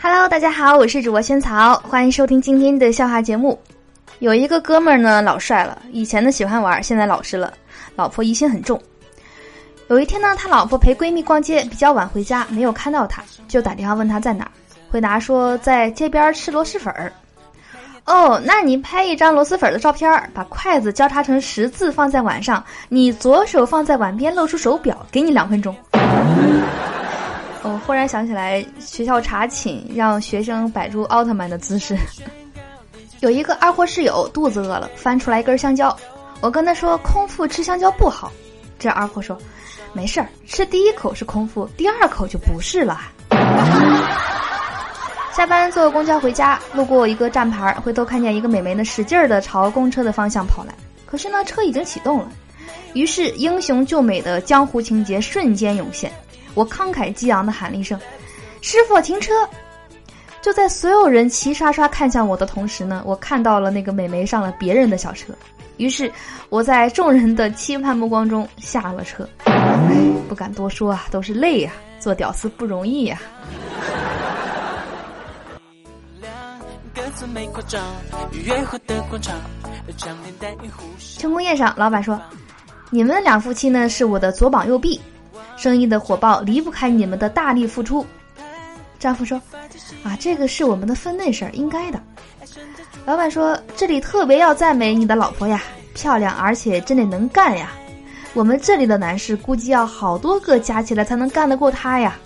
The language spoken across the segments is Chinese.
Hello，大家好，我是主播萱草，欢迎收听今天的笑话节目。有一个哥们儿呢，老帅了，以前呢喜欢玩，现在老实了，老婆疑心很重。有一天呢，他老婆陪闺蜜逛街，比较晚回家，没有看到他，就打电话问他在哪儿，回答说在街边吃螺蛳粉儿。哦，那你拍一张螺蛳粉的照片，把筷子交叉成十字放在碗上，你左手放在碗边，露出手表，给你两分钟。我忽然想起来，学校查寝让学生摆出奥特曼的姿势。有一个二货室友肚子饿了，翻出来一根香蕉，我跟他说空腹吃香蕉不好，这二货说，没事儿，吃第一口是空腹，第二口就不是了。下班坐公交回家，路过一个站牌，回头看见一个美眉呢，使劲儿的朝公车的方向跑来。可是呢，车已经启动了。于是英雄救美的江湖情节瞬间涌现。我慷慨激昂的喊了一声：“师傅，停车！”就在所有人齐刷刷看向我的同时呢，我看到了那个美眉上了别人的小车。于是我在众人的期盼目光中下了车。不敢多说啊，都是泪呀，做屌丝不容易呀。成功宴上，老板说：“你们两夫妻呢，是我的左膀右臂，生意的火爆离不开你们的大力付出。”丈夫说：“啊，这个是我们的分内事儿，应该的。”老板说：“这里特别要赞美你的老婆呀，漂亮而且真的能干呀。我们这里的男士估计要好多个加起来才能干得过她呀。”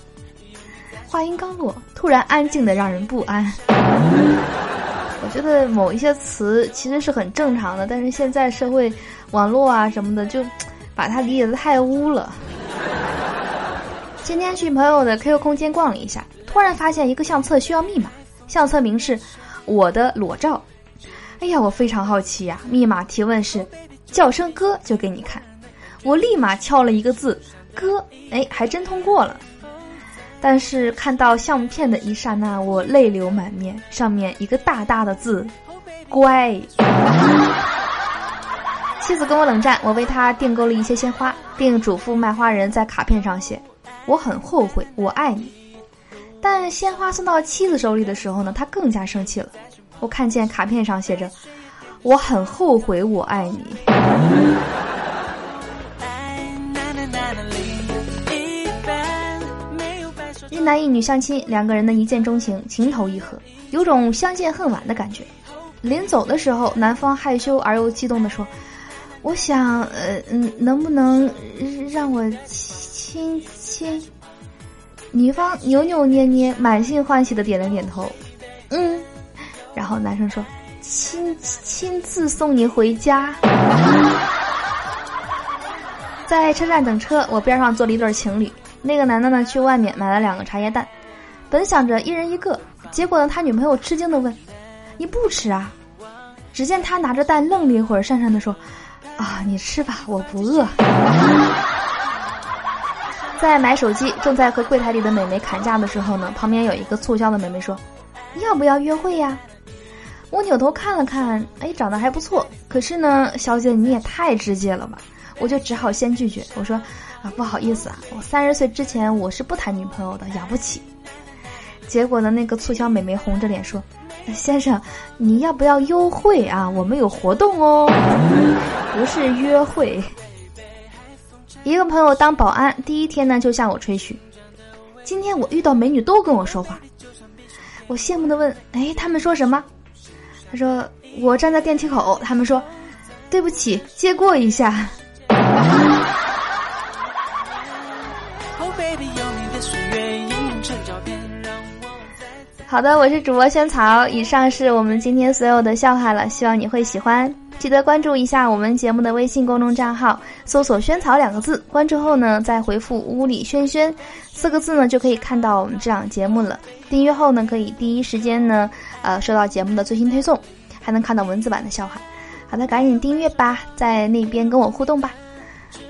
话音刚落，突然安静的让人不安。我觉得某一些词其实是很正常的，但是现在社会、网络啊什么的，就把它理解的太污了。今天去朋友的 QQ 空间逛了一下，突然发现一个相册需要密码，相册名是“我的裸照”。哎呀，我非常好奇呀，密码提问是“叫声哥就给你看”，我立马敲了一个字“哥”，哎，还真通过了。但是看到相片的一刹那，我泪流满面，上面一个大大的字“乖”。妻子跟我冷战，我为她订购了一些鲜花，并嘱咐卖花人在卡片上写：“我很后悔，我爱你。”但鲜花送到妻子手里的时候呢，他更加生气了。我看见卡片上写着：“我很后悔，我爱你。”一男一女相亲，两个人的一见钟情，情投意合，有种相见恨晚的感觉。临走的时候，男方害羞而又激动地说：“我想，呃，嗯，能不能让我亲亲？”女方扭扭捏捏，满心欢喜的点了点头，嗯。然后男生说：“亲亲自送你回家。”在车站等车，我边上坐了一对情侣。那个男的呢，去外面买了两个茶叶蛋，本想着一人一个，结果呢，他女朋友吃惊的问：“你不吃啊？”只见他拿着蛋愣了一会儿，讪讪的说：“啊，你吃吧，我不饿。”在买手机，正在和柜台里的美眉砍价的时候呢，旁边有一个促销的美眉说：“要不要约会呀？”我扭头看了看，哎，长得还不错，可是呢，小姐你也太直接了吧，我就只好先拒绝，我说。啊，不好意思啊，我三十岁之前我是不谈女朋友的，养不起。结果呢，那个促销美眉红着脸说：“先生，你要不要优惠啊？我们有活动哦，不是约会。”一个朋友当保安，第一天呢就向我吹嘘：“今天我遇到美女都跟我说话。”我羡慕的问：“哎，他们说什么？”他说：“我站在电梯口，他们说，对不起，借过一下。”好的，我是主播萱草。以上是我们今天所有的笑话了，希望你会喜欢。记得关注一下我们节目的微信公众账号，搜索“萱草”两个字，关注后呢，再回复“屋里萱萱”四个字呢，就可以看到我们这档节目了。订阅后呢，可以第一时间呢，呃，收到节目的最新推送，还能看到文字版的笑话。好的，赶紧订阅吧，在那边跟我互动吧。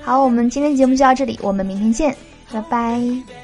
好，我们今天节目就到这里，我们明天见，拜拜。